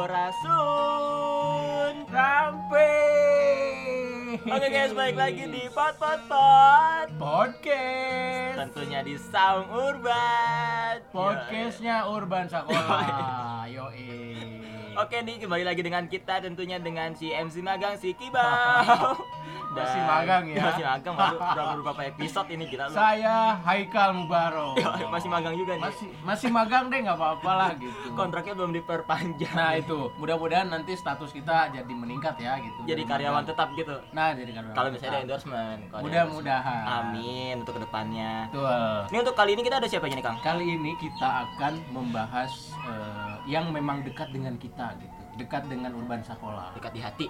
Sampurasun. Rampe. Oke guys, balik lagi di Pot Pot Pot. podcast. Tentunya di Sound Urban. Podcastnya Urban Sakola. Yo Oke nih kembali lagi dengan kita tentunya dengan si MC magang si Kibau. Masih magang ya. Masih magang baru baru beberapa episode ini lu. Saya Haikal Mubaro. Masih magang juga nih. Masih masih magang deh nggak apa-apa lah gitu. Kontraknya belum diperpanjang. Nah itu, mudah-mudahan nanti status kita jadi meningkat ya gitu. jadi karyawan magang. tetap gitu. Nah jadi karyawan. Kalau misalnya ada endorsement. Mudah-mudahan. Amin untuk ke depannya. Betul. Ini untuk kali ini kita ada siapa nih Kang? Kali ini kita akan membahas eh, yang memang dekat dengan kita gitu. Dekat dengan Urban Sakola. Dekat di hati.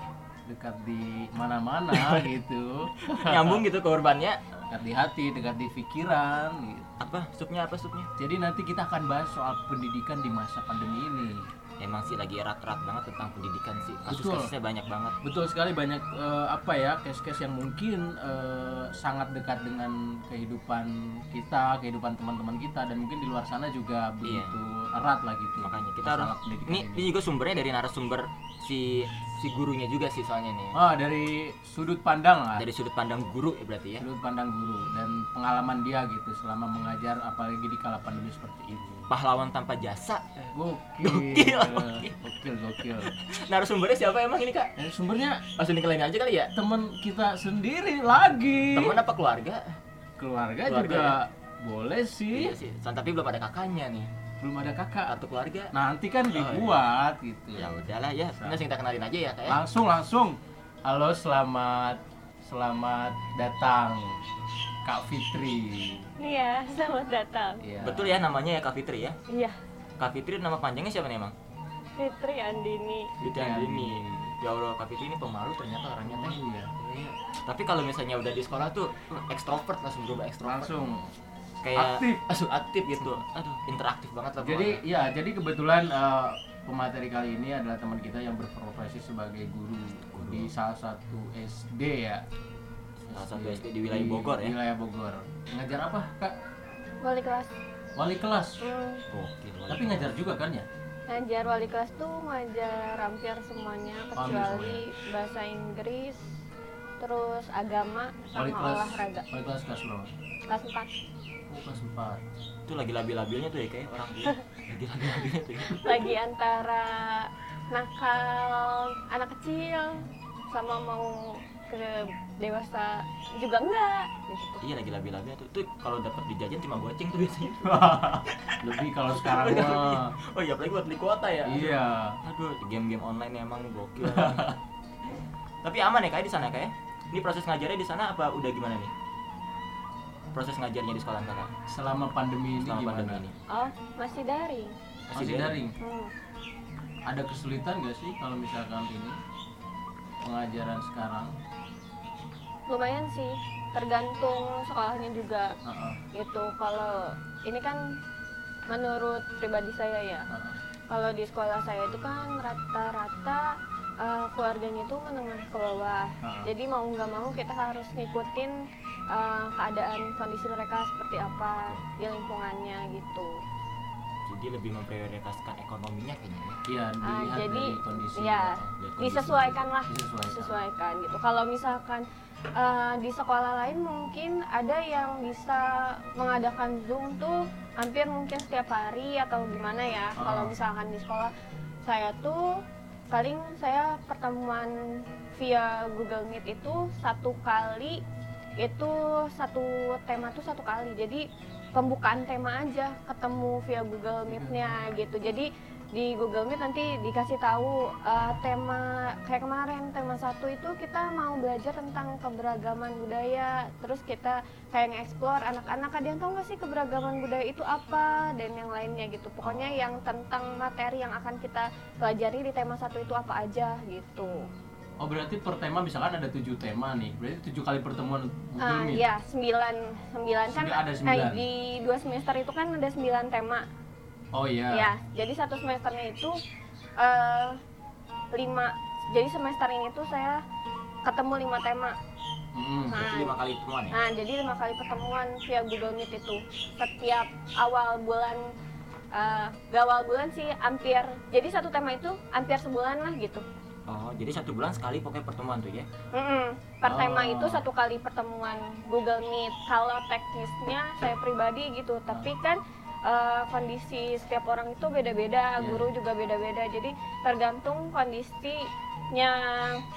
Dekat di mana-mana gitu. Nyambung gitu ke urbannya. Dekat di hati, dekat di pikiran gitu. Apa supnya apa supnya? Jadi nanti kita akan bahas soal pendidikan di masa pandemi ini. Emang sih lagi erat-erat banget tentang pendidikan sih. Kasus-kasusnya banyak banget. Betul sekali banyak eh, apa ya case-case yang mungkin eh, sangat dekat dengan kehidupan kita, kehidupan teman-teman kita dan mungkin di luar sana juga begitu erat lah gitu. Makanya kita harus ini, ini juga sumbernya dari narasumber si si gurunya juga sih soalnya nih. Ah, dari sudut pandang lah. Dari sudut pandang guru ya berarti ya. sudut pandang guru dan pengalaman dia gitu selama mengajar apalagi di kala pandemi seperti ini. Pahlawan tanpa jasa. Gokil. Gokil. Gokil, gokil. Narasumbernya siapa emang ini Kak? Dan sumbernya Langsung dikelain aja kali ya. teman kita sendiri lagi. Teman apa keluarga? keluarga, Keluarga juga boleh sih. Iya sih. Tapi belum ada kakaknya nih. Belum ada kakak. Kartu keluarga. Nanti kan Oh, iya. dibuat gitu. Ya udahlah ya. Langsung kita kenalin aja ya Kak ya. Langsung langsung. Halo, selamat selamat datang Kak Fitri. Iya, selamat datang. Iya. Betul ya namanya ya Kak Fitri ya. Iya, Kak Fitri nama panjangnya siapa nih emang? Fitri Andini. Fitri Andini. Ya Allah Kak Fitri ini pemalu ternyata orangnya teh. Iya. Tapi kalau misalnya udah di sekolah tuh ekstrovert langsung berubah ekstrovert. Langsung. Kayak aktif. langsung aktif gitu. Aduh, interaktif banget lah. Jadi pokoknya. ya, jadi kebetulan eh, pemateri kali ini adalah teman kita yang berprofesi sebagai guru, di salah satu SD ya. Salah satu SD di wilayah Bogor ya. Di wilayah Bogor. Ngajar apa, Kak? Wali kelas. Wali kelas. Hmm, Gokil. wali Tapi kelas. ngajar juga kan ya? ngajar wali kelas tuh ngajar hampir semuanya kecuali bahasa Inggris, terus agama Wali sama kelas. olahraga. Wali kelas kelas berapa? Kelas 4. Oh, kelas 4. itu lagi labil-labilnya tuh ya kayak orang lagi labil-labilnya tuh. Ya. Lagi antara nakal anak kecil sama mau ke dewasa juga enggak gitu. Iya lagi labil-labilnya tuh. Tuh kalau dapat dijajan cuma goceng tuh biasanya. Lebih kalau sekarang mah. oh iya apalagi buat beli kuota ya. Iya. Aduh, game-game online emang gokil. Tapi aman ya kayak di sana kayak? Ini proses ngajarnya di sana apa udah gimana nih? Proses ngajarnya di sekolah kakak Selama pandemi ini selama gimana? pandemi ini. Oh, masih daring. Masih daring. Hmm. Ada kesulitan gak sih kalau misalkan ini pengajaran sekarang? Lumayan sih, tergantung sekolahnya juga. Heeh, gitu kalau ini kan menurut pribadi saya ya heeh. kalau di sekolah saya itu kan rata-rata eh, keluarganya itu menengah ke bawah Heeh. jadi mau nggak mau kita harus ngikutin eh, keadaan kondisi mereka seperti apa di lingkungannya gitu Jadi lebih memprioritaskan ekonominya kayaknya. ya. Iya, dilihat jadi dari kondisi. ya kondisi. disesuaikan lah Disesuaikan. disesuaikan gitu kalau misalkan eh, di sekolah lain mungkin ada yang bisa mengadakan zoom tuh hampir mungkin setiap hari atau gimana ya Ah. kalau misalkan di sekolah saya tuh paling saya pertemuan via Google Meet itu satu kali itu satu tema tuh satu kali. Jadi pembukaan tema aja ketemu via Google Meet-nya gitu. Jadi di Google Meet nanti dikasih tahu uh, tema kayak kemarin tema satu itu kita mau belajar tentang keberagaman budaya. Terus kita kayak nge-explore anak-anak. Ada yang tahu nggak sih keberagaman budaya itu apa? Dan yang lainnya gitu. Pokoknya yang tentang materi yang akan kita pelajari di tema satu itu apa aja gitu Oh berarti per tema misalkan ada tujuh tema nih, berarti tujuh kali pertemuan Google Ah, Meet. ya sembilan sembilan kan ada eh, sembilan. di dua semester itu kan ada sembilan tema Oh iya. Ya, jadi satu semesternya itu eh, lima. Jadi semester ini tuh saya ketemu lima tema. Mm-mm. Berarti lima kali pertemuan ya? Nah, jadi lima kali pertemuan via Google Meet itu setiap awal bulan eh, gak awal bulan sih hampir jadi satu tema itu hampir sebulan lah gitu Oh, jadi satu bulan sekali pokoknya pertemuan tuh ya? Mm-mm. per tema Oh. itu satu kali pertemuan Google Meet kalau teknisnya saya pribadi gitu tapi kan eh, kondisi setiap orang itu beda-beda Iya. guru juga beda-beda jadi tergantung kondisinya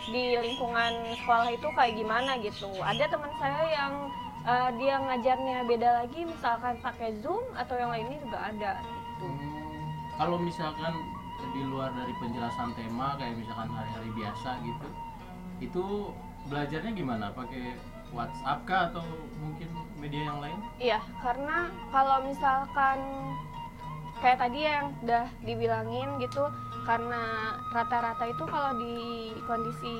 di lingkungan sekolah itu kayak gimana gitu ada teman saya yang eh, dia ngajarnya beda lagi misalkan pakai Zoom atau yang lainnya juga ada gitu. Hmm, kalau misalkan di luar dari penjelasan tema kayak misalkan hari-hari biasa gitu itu belajarnya gimana? Pakai WhatsApp kah atau mungkin media yang lain? Iya, karena kalau misalkan kayak tadi yang udah dibilangin gitu, karena rata-rata itu kalau di kondisi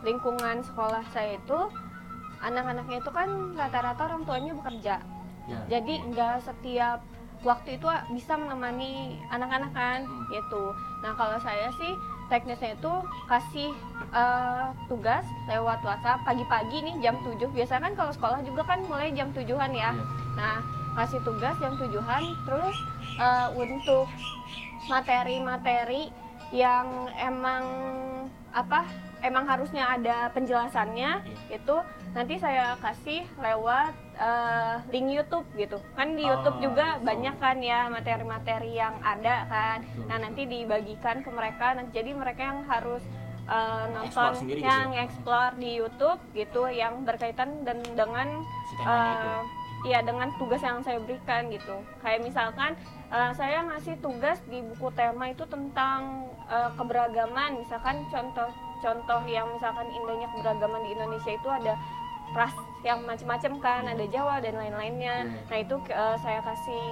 lingkungan sekolah saya itu anak-anaknya itu kan rata-rata orang tuanya bekerja, ya. Jadi nggak setiap waktu itu bisa menemani anak-anak kan, Hmm. gitu. Nah kalau saya sih teknisnya itu kasih eh, tugas lewat WhatsApp pagi-pagi nih jam 7 biasanya kan kalau sekolah juga kan mulai jam tujuan ya Iya. nah kasih tugas jam tujuan terus eh, untuk materi-materi yang emang apa emang harusnya ada penjelasannya itu nanti saya kasih lewat eh, link YouTube gitu kan di YouTube Oh, juga gitu. banyak kan ya materi-materi yang ada kan Betul, nah nanti dibagikan ke mereka nah, jadi mereka yang harus eh, nonton Explore sendiri gitu yang ya? explore di YouTube gitu yang berkaitan dan dengan eh, Iya dengan tugas yang saya berikan gitu. Kayak misalkan eh, saya ngasih tugas di buku tema itu tentang eh, keberagaman. Misalkan contoh-contoh yang misalkan indahnya keberagaman di Indonesia itu ada ras yang macam-macam kan, ada Jawa dan lain-lainnya. Iya. Nah itu eh, saya kasih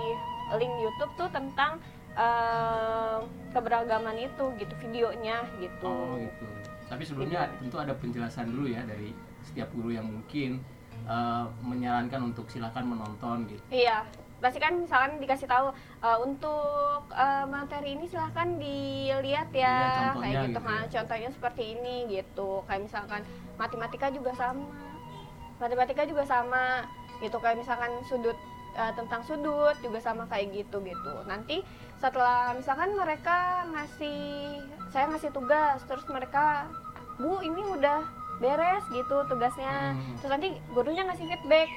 link YouTube tuh tentang eh, keberagaman itu gitu videonya gitu. oh gitu tapi sebelumnya tentu ada penjelasan dulu ya dari setiap guru yang mungkin eh, menyarankan untuk silakan menonton gitu Iya, pasti kan misalkan dikasih tahu eh, untuk eh, materi ini silahkan dilihat Iya, ya, contohnya kayak gitu. gitu Nah, ya. contohnya seperti ini gitu. Kayak misalkan matematika juga sama, matematika juga sama gitu. Kayak misalkan sudut eh, tentang sudut juga sama kayak gitu gitu. Nanti setelah misalkan mereka ngasih, saya ngasih tugas, terus mereka, bu ini udah beres gitu tugasnya. Hmm. Terus nanti gurunya ngasih feedback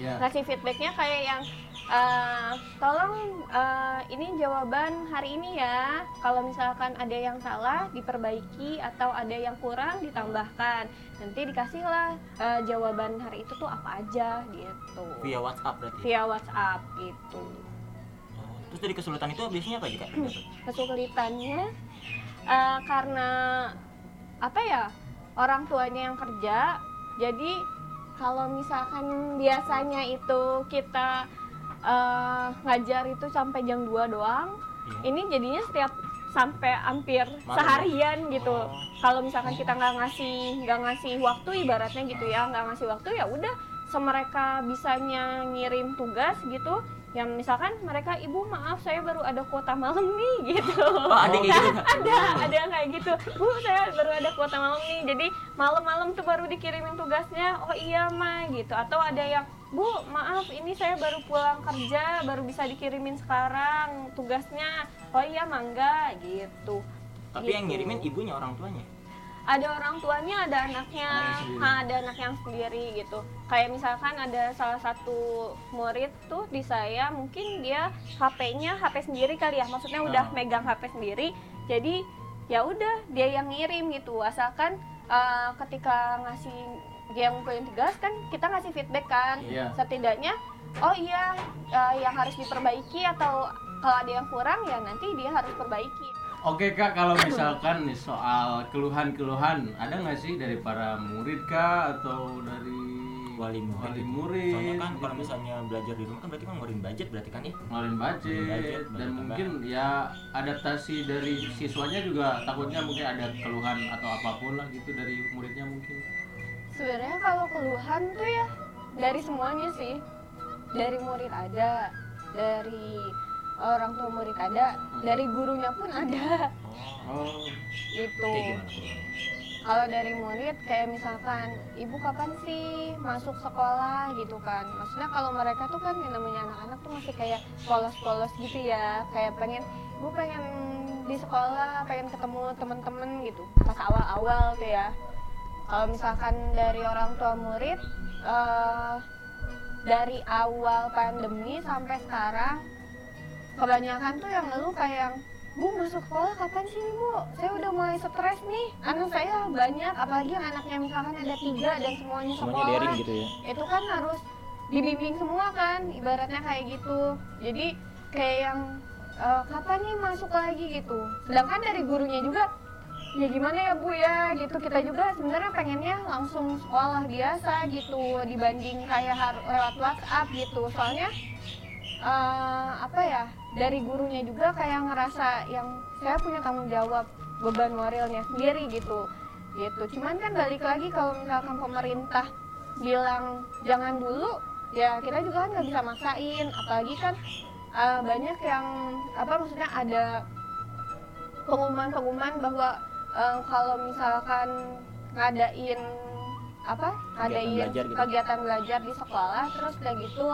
ya ngasih feedbacknya kayak yang eh, tolong eh, ini jawaban hari ini ya kalau misalkan ada yang salah diperbaiki atau ada yang kurang ditambahkan nanti dikasihlah eh, jawaban hari itu tuh apa aja gitu Via WhatsApp berarti. via WhatsApp gitu Oh, terus dari kesulitan itu biasanya apa Jika? kesulitannya eh, karena apa ya orang tuanya yang kerja jadi kalau misalkan biasanya itu kita eh, ngajar itu sampai jam 2 doang Iya. ini jadinya setiap sampai hampir Malam ya? seharian gitu Oh. kalau misalkan kita nggak ngasih nggak ngasih waktu ibaratnya gitu ya nggak ngasih waktu ya udah semereka bisanya ngirim tugas gitu yang misalkan mereka ibu maaf saya baru ada kuota malam nih gitu Oh, ada kayak gitu. ada ada yang kayak gitu bu saya baru ada kuota malam nih jadi malam-malam tuh baru dikirimin tugasnya oh iya ma gitu atau ada yang bu maaf ini saya baru pulang kerja baru bisa dikirimin sekarang tugasnya oh iya mangga gitu Tapi yang Gitu. ngirimin ibunya orang tuanya. ada orang tuanya ada anaknya Anak yang sendiri. ha, ada anak yang sendiri gitu kayak misalkan ada salah satu murid tuh di saya mungkin dia HP-nya HP sendiri kali ya maksudnya udah Oh. megang HP sendiri jadi ya udah dia yang ngirim gitu asalkan eh, ketika ngasih dia ngumpulin tugas kan kita ngasih feedback kan Iya. setidaknya oh iya eh, yang harus diperbaiki atau kalau ada yang kurang ya nanti dia harus perbaiki Oke kak, kalau misalkan nih soal keluhan-keluhan, ada nggak sih dari para murid kak atau dari Wali murid. wali murid? Soalnya kan kalau gitu? misalnya belajar di rumah kan berarti kan ngeluarin budget berarti kan ya. ngeluarin budget, budget, dan budget mungkin ya adaptasi dari siswanya juga takutnya mungkin ada keluhan atau apa pun lah gitu dari muridnya mungkin. Sebenarnya kalau keluhan tuh ya dari semuanya sih. Dari murid ada, dari orang tua murid ada, dari gurunya pun ada. Oh. Tuh? kalau dari murid kayak misalkan ibu kapan sih masuk sekolah? gitu kan. Maksudnya kalau mereka tuh kan yang namanya anak-anak tuh masih kayak polos-polos gitu ya. Kayak pengen ibu pengen di sekolah pengen ketemu temen-temen gitu. Pas awal-awal tuh ya kalau misalkan dari orang tua murid eh, dari awal pandemi sampai sekarang kebanyakan tuh yang ngeluh kayak Bu masuk sekolah kapan sih Bu? Saya udah mulai stres nih. Anak saya banyak, apalagi yang anaknya misalkan ada tiga dan semuanya semuanya sekolah. daring gitu ya Itu kan harus dibimbing semua kan, ibaratnya kayak gitu. Jadi kayak yang "Eh, kapan nih masuk lagi gitu. Sedangkan dari gurunya juga ya gimana ya bu ya? Gitu kita juga sebenarnya pengennya langsung sekolah biasa gitu dibanding kayak lewat WhatsApp gitu. Soalnya eh, apa ya dari gurunya juga kayak ngerasa yang saya punya tanggung jawab beban moralnya sendiri gitu. Gitu. Cuman kan balik lagi kalau misalkan pemerintah bilang jangan dulu ya kita juga kan nggak bisa maksain. Apalagi kan eh, banyak yang apa maksudnya ada pengumuman-pengumuman bahwa eh, kalau misalkan ngadain apa? Ngadain belajar gitu. kegiatan belajar di sekolah terus udah gitu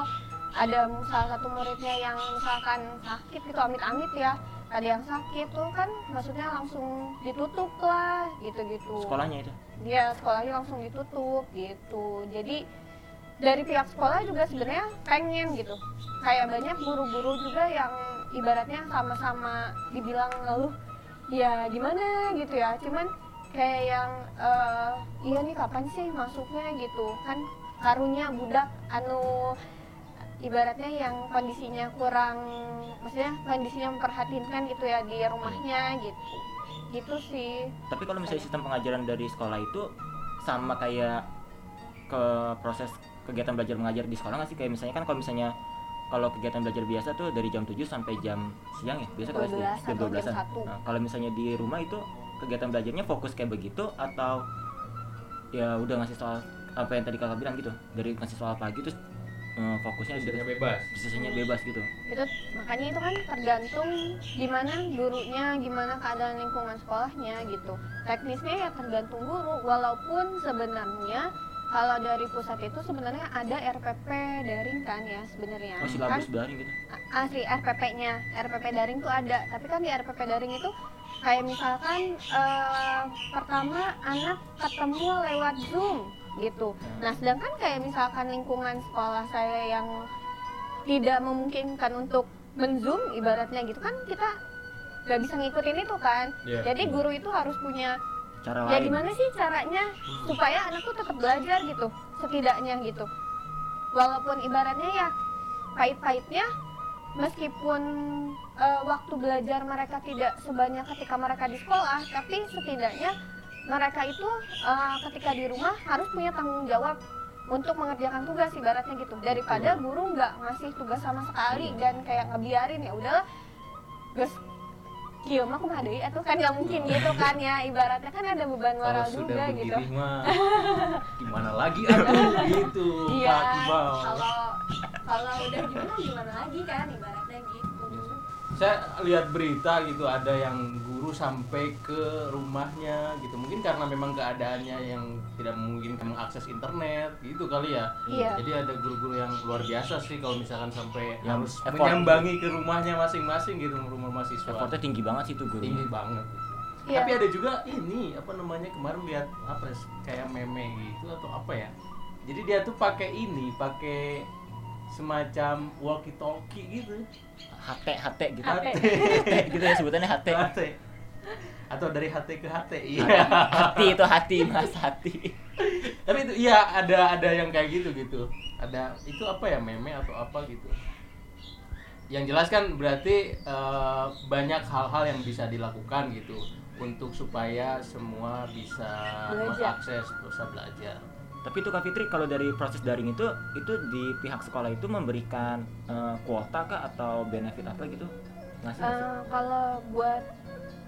ada salah satu muridnya yang misalkan sakit gitu amit-amit ya ada yang sakit tuh kan maksudnya langsung ditutup lah gitu-gitu. Sekolahnya itu? Dia sekolahnya langsung ditutup gitu. Jadi dari pihak sekolah juga sebenarnya pengen gitu. Kayak banyak guru-guru juga yang ibaratnya sama-sama dibilang ngeluh ya gimana gitu ya. Cuman kayak yang eh, iya nih kapan sih masuknya gitu. Kan karunya budak anu ibaratnya yang kondisinya kurang maksudnya kondisinya memperhatinkan gitu ya di rumahnya gitu. Gitu sih. Tapi kalau misalnya sistem pengajaran dari sekolah itu sama kayak ke proses kegiatan belajar mengajar di sekolah nggak sih? Kayak misalnya kan kalau misalnya kalau kegiatan belajar biasa tuh dari jam 7 sampai jam siang ya? Biasa kalau 12 jam atau jam 12-an. 1. Nah, kalau misalnya di rumah itu kegiatan belajarnya fokus kayak begitu atau ya udah ngasih soal apa yang tadi kakak bilang gitu? Dari ngasih soal pagi terus eh, fokusnya Sisanya di bebas. Sisanya bebas gitu. Itu makanya itu kan tergantung gimana gurunya gimana keadaan lingkungan sekolahnya gitu. Teknisnya ya tergantung guru walaupun sebenarnya kalau dari pusat itu sebenarnya ada RPP daring kan ya sebenarnya. Masih kan daring gitu. Asli RPP-nya RPP daring tuh ada. Tapi kan di RPP daring itu kayak misalkan eh, pertama anak ketemu lewat Zoom gitu. Nah sedangkan kayak misalkan lingkungan sekolah saya yang tidak memungkinkan untuk menzoom ibaratnya gitu kan kita nggak bisa ngikutin itu kan. Iya. jadi guru itu harus punya cara ya lain. gimana sih caranya supaya anak tuh tetap belajar gitu setidaknya gitu. Walaupun ibaratnya ya pahit-pahitnya meskipun eh, waktu belajar mereka tidak sebanyak ketika mereka di sekolah tapi setidaknya mereka itu eh, ketika di rumah harus punya tanggung jawab untuk mengerjakan tugas ibaratnya gitu. Daripada guru nggak ngasih tugas sama sekali dan kayak ngebiarin ya udahlah gus kieu mah kumaha deui atuh kan nggak mungkin gitu kan ya ibaratnya kan ada beban kalau moral sudah juga gitu. mah gimana lagi aku? Gitu iya kalau kalau udah gimana gimana lagi kan ibaratnya saya lihat berita gitu ada yang guru sampai ke rumahnya gitu mungkin karena memang keadaannya yang tidak memungkinkan mengakses internet gitu kali ya Iya. jadi ada guru-guru yang luar biasa sih kalau misalkan sampai Yang harus effort. menyambangi ke rumahnya masing-masing gitu rumah mahasiswa effortnya tinggi banget sih tuh tinggi gurunya banget Iya. tapi ada juga ini apa namanya kemarin lihat apa ya, kayak meme gitu atau apa ya jadi dia tuh pakai ini pakai semacam walkie talkie gitu HT HT gitu. HT. HT gitu ya sebutannya HT HT atau dari HT ke HT iya. Hati itu hati mas hati tapi itu iya ada ada yang kayak gitu gitu. Ada itu apa ya meme atau apa gitu. Yang jelas kan berarti eh, banyak hal-hal yang bisa dilakukan gitu untuk supaya semua bisa Belajar. mengakses bisa belajar tapi itu Kak Fitri kalau dari proses daring itu itu di pihak sekolah itu memberikan eh, kuota kah atau benefit apa gitu? Ngasih? Eh, kalau buat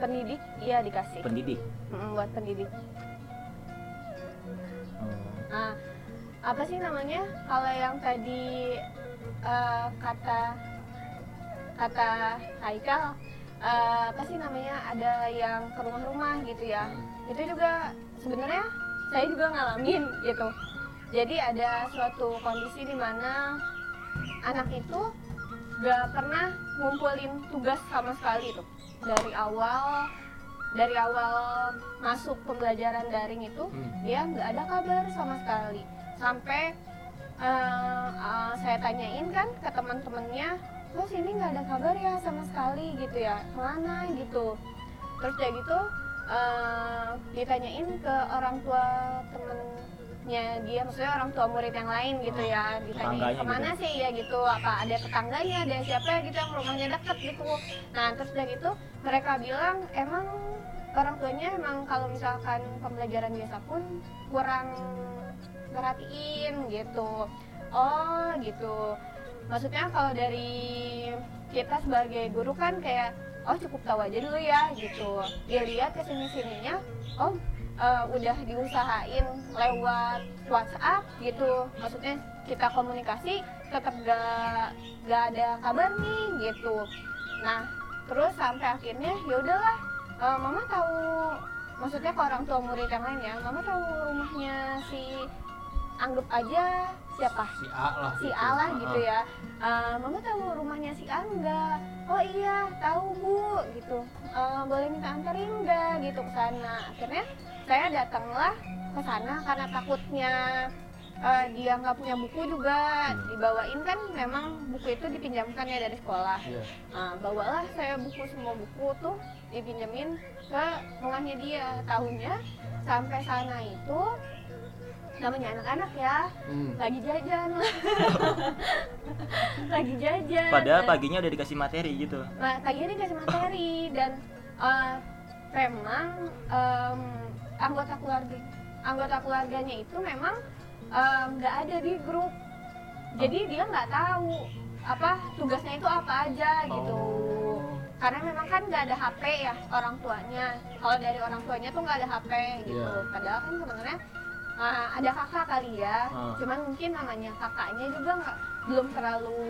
pendidik iya dikasih. Pendidik? Mm, buat pendidik. Oh. Nah, apa sih namanya? Kalau yang tadi eh, kata kata Haikal eh, apa sih namanya? Ada yang ke rumah-rumah gitu ya. Itu juga sebenarnya saya juga ngalamin gitu. Jadi ada suatu kondisi di mana anak itu gak pernah ngumpulin tugas sama sekali tuh dari awal dari awal masuk pembelajaran daring itu Hmm. dia nggak ada kabar sama sekali. Sampai eh, eh, saya tanyain kan ke teman-temannya oh sini nggak ada kabar ya sama sekali gitu ya. Mana? gitu. Terus kayak gitu eh, ditanyain ke orang tua temennya dia maksudnya orang tua murid yang lain gitu ya. Ditanyain Tetangganya ke mana sih? Ya gitu apa ada tetangganya? Ada siapa? Gitu yang rumahnya deket gitu. Nah terus udah gitu mereka bilang emang orang tuanya emang kalau misalkan pembelajaran biasa pun kurang perhatiin gitu. Oh gitu. Maksudnya kalau dari kita sebagai guru kan kayak oh cukup tahu aja dulu ya gitu. Dia lihat ke sini sininya oh eh, udah diusahain lewat WhatsApp gitu. Maksudnya kita komunikasi tetap gak gak ada kabar nih gitu. Nah terus sampai akhirnya ya udahlah eh, mama tahu maksudnya ke orang tua murid yang lain ya mama tahu rumahnya si anggap aja siapa? Si A lah si gitu. A lah gitu Heeh. ya. Eh, mama tahu rumahnya si A enggak? Oh iya tahu bu gitu. "Eh, boleh minta anterin enggak? Gitu ke sana. Akhirnya saya datanglah ke sana karena takutnya eh, dia nggak punya buku juga. Dibawain kan memang buku itu dipinjamkan ya dari sekolah. Iya. Nah, bawalah saya buku semua buku tuh dipinjemin ke rumahnya dia. Tahunnya sampai sana itu namanya anak-anak ya Hmm. lagi jajan lagi jajan Padahal Dan- paginya udah dikasih materi gitu. nah paginya dikasih materi dan eh, memang em, anggota keluarga anggota keluarganya itu memang em, nggak ada di grup jadi dia nggak tahu apa tugasnya itu apa aja gitu Oh. karena memang kan nggak ada HP ya orang tuanya kalau dari orang tuanya tuh nggak ada HP gitu Iya. padahal kan sebenarnya uh, ada kakak kali ya. Ah. cuman mungkin namanya kakaknya juga nggak belum terlalu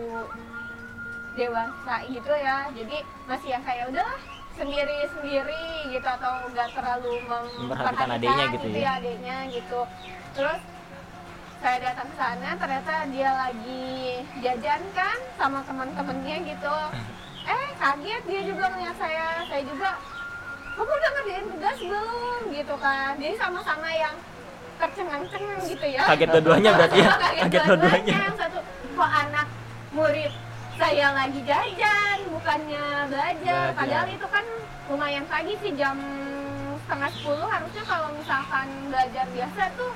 dewasa gitu ya. Jadi masih yang kayak udahlah sendiri sendiri gitu atau nggak terlalu mem- Memperhatikan adiknya gitu ya. adiknya gitu. Terus saya datang ke sana ternyata dia lagi jajan kan sama teman-temannya gitu. Eh kaget dia juga melihat saya. Saya juga kamu udah ngerjain tugas belum? Gitu kan. Jadi sama-sama yang tercengang-cengang gitu ya. Kaget dua-duanya berarti ya. kaget Kaget dua-duanya. yang satu kok anak murid saya lagi jajan bukannya belajar. Padahal itu kan lumayan pagi sih jam setengah sepuluh. Harusnya kalau misalkan belajar biasa tuh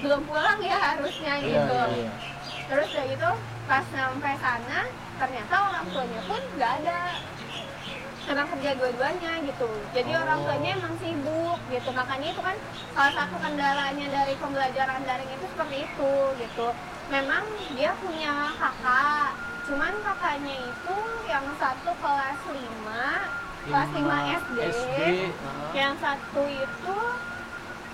belum pulang ya harusnya Iya, gitu. Iya. terus udah gitu pas sampai sana ternyata orang tuanya pun nggak ada emang kerja dua-duanya gitu jadi Oh. orang tuanya emang sibuk gitu makanya itu kan salah satu kendalanya dari pembelajaran daring itu seperti itu gitu memang dia punya kakak cuman kakaknya itu yang satu kelas 5 kelas 5 SD, SD. heeh. yang satu itu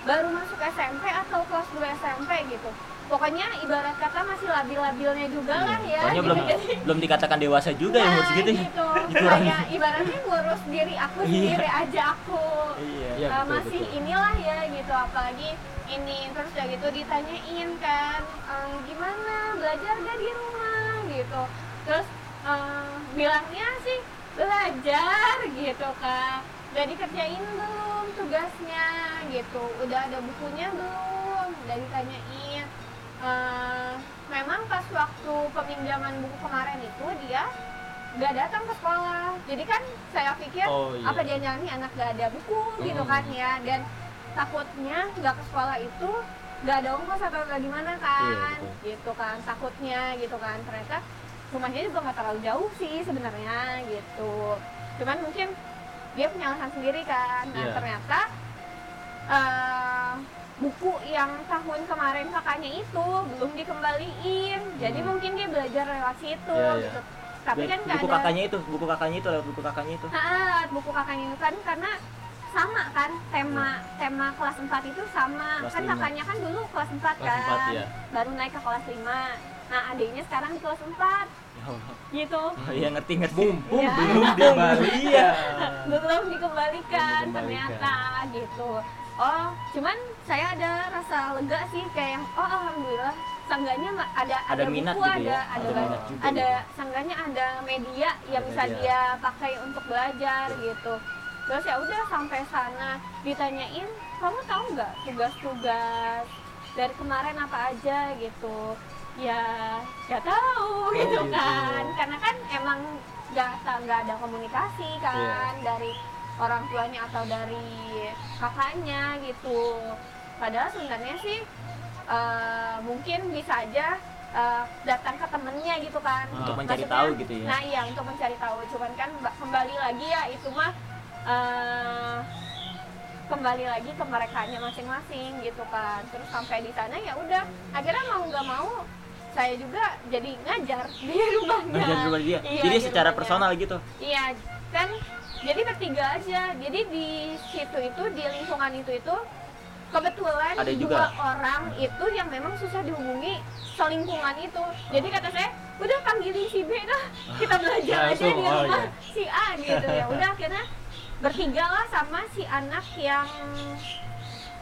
baru masuk SMP atau kelas 2 SMP gitu pokoknya ibarat kata masih labil-labilnya juga lah ya Pokoknya gitu. belum Jadi, belum dikatakan dewasa juga ya nah, segitu. ya. gitu Kurang. kayak ibaratnya ngurus diri aku Iya. sendiri aja aku Iya. Iya, Uh, betul, masih betul. inilah ya gitu apalagi ini terus ya gitu ditanyain kan "Ehm, gimana belajar gak di rumah gitu terus ehm, bilangnya sih belajar gitu kan udah dikerjain belum tugasnya gitu udah ada bukunya belum udah ditanyain Eh, memang pas waktu peminjaman buku kemarin itu dia nggak datang ke sekolah jadi kan saya pikir Oh, iya. apa dia nyanyi anak gak ada buku gitu Hmm. kan ya dan takutnya nggak ke sekolah itu nggak ada ongkos atau nggak gimana kan Iya, gitu kan takutnya gitu kan ternyata rumahnya juga nggak terlalu jauh sih sebenarnya gitu cuman mungkin dia punya alasan sendiri kan nah Iya. ternyata eh, buku yang tahun kemarin kakaknya itu belum dikembaliin jadi Hmm. mungkin dia belajar lewat situ Iya, iya. gitu tapi kan nggak buku ada kakaknya itu, buku kakaknya itu lewat buku kakaknya itu. Nah, buku kakaknya itu kan karena sama kan tema tema kelas 4 itu sama Kelas kan lima. kakaknya kan dulu kelas 4 Kelas kan empat, ya. baru naik ke kelas 5 nah adiknya sekarang di kelas 4 gitu Oh iya ngerti ngerti. Ya. di Bali ya belum dikembalikan Belum dikembalikan. ternyata gitu oh cuman saya ada rasa lega sih kayak oh alhamdulillah sangganya ma- ada Ada minat buku gitu ya, ada ada ada juga ada gitu. sangganya ada media yang Ada bisa media. dia pakai untuk belajar gitu terus ya udah sampai sana ditanyain kamu tahu nggak tugas-tugas dari kemarin apa aja gitu ya nggak tahu gitu gitu. kan karena kan emang nggak nggak ada komunikasi kan Iya. dari orang tuanya atau dari kakaknya gitu padahal sebenarnya sih eh, mungkin bisa aja eh, datang ke temennya gitu kan Untuk Ah. mencari Maksudnya, tahu gitu ya. nah iya untuk mencari tahu cuman kan ba- kembali lagi ya itu mah eh, kembali lagi ke mereka masing-masing gitu kan terus sampai di sana ya udah akhirnya mau nggak mau saya juga jadi ngajar di rumahnya Ngajar di rumah dia. Iya, Jadi di secara rumahnya. personal gitu. Iya, kan jadi bertiga aja. Jadi di situ itu di lingkungan itu itu kebetulan Ada dua juga. orang itu yang memang susah dihubungi selingkungan itu. Jadi kata saya, udah panggilin si B dah, kita belajar aja di oh rumah iya. si A gitu ya. Udah akhirnya bertiga lah sama si anak yang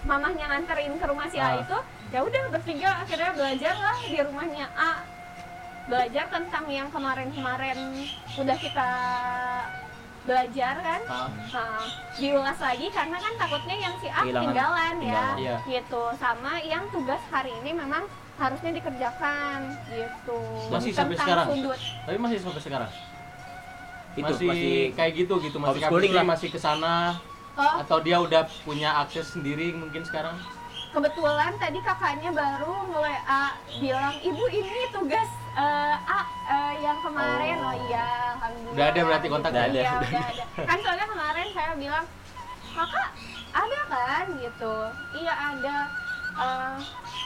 mamahnya nganterin ke rumah si A Ah. itu. Ya udah bertiga akhirnya belajar lah di rumahnya A belajar tentang yang kemarin-kemarin udah kita belajar kan? Ah, Nah, diulas lagi karena kan takutnya yang si A ketinggalan ya. Iya. gitu. Sama yang tugas hari ini memang harusnya dikerjakan gitu. Masih sampai Tentang sekarang? sudut tapi masih sampai sekarang? Itu masih, masih, kayak gitu gitu. Masih masih ke sana. Oh. Atau dia udah punya akses sendiri mungkin sekarang kebetulan tadi kakaknya baru mulai A bilang ibu ini tugas eh, A eh, yang kemarin. Oh. oh, iya alhamdulillah. Udah ada berarti kontaknya? Iya, Udah ada, udah ada. kan soalnya kemarin saya bilang kakak ada kan? Gitu. Iya ada. Eh,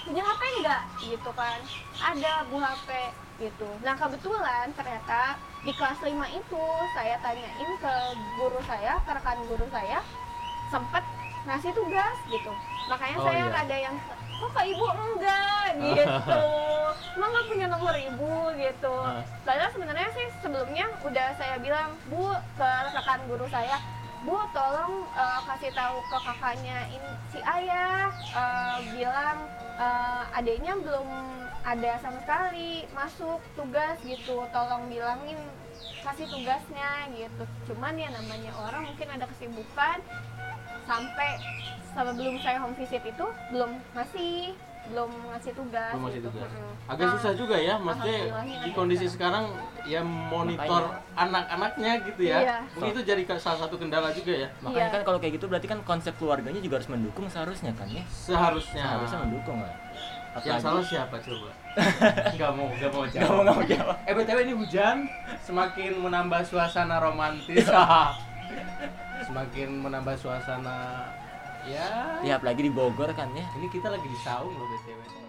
punya HP enggak gitu kan. Ada bu HP gitu. Nah kebetulan ternyata di kelas 5 itu saya tanyain ke guru saya ke rekan guru saya sempet ngasih tugas gitu. Makanya Oh, saya iya. ada yang kok ke ibu? Enggak gitu. Emang nggak punya nomor ibu? Gitu. Padahal sebenarnya sih sebelumnya udah saya bilang bu ke rekan guru saya. Bu tolong eh, kasih tahu ke kakaknya ini si ayah. Eh, bilang eh, adiknya belum ada sama sekali masuk tugas gitu. Tolong bilangin kasih tugasnya gitu. Cuman ya namanya orang mungkin ada kesibukan sampai sebelum saya home visit itu belum ngasih belum ngasih tugas Belum ngasih gitu. tugas. Mm-mm. agak Nah, susah juga ya maksudnya di kondisi sekarang ya monitor anak-anaknya gitu ya Iya. mungkin itu jadi salah satu kendala juga ya makanya Iya. kan kalau kayak gitu berarti kan konsep keluarganya juga harus mendukung seharusnya kan ya. seharusnya Seharusnya mendukung lah. yang Apalagi- salah siapa coba nggak mau nggak mau Nggak mau nggak mau jawab. eh btw ini hujan semakin menambah suasana romantis semakin menambah suasana. Ya. Ya apalagi di Bogor kan ya. ini kita lagi di saung loh btw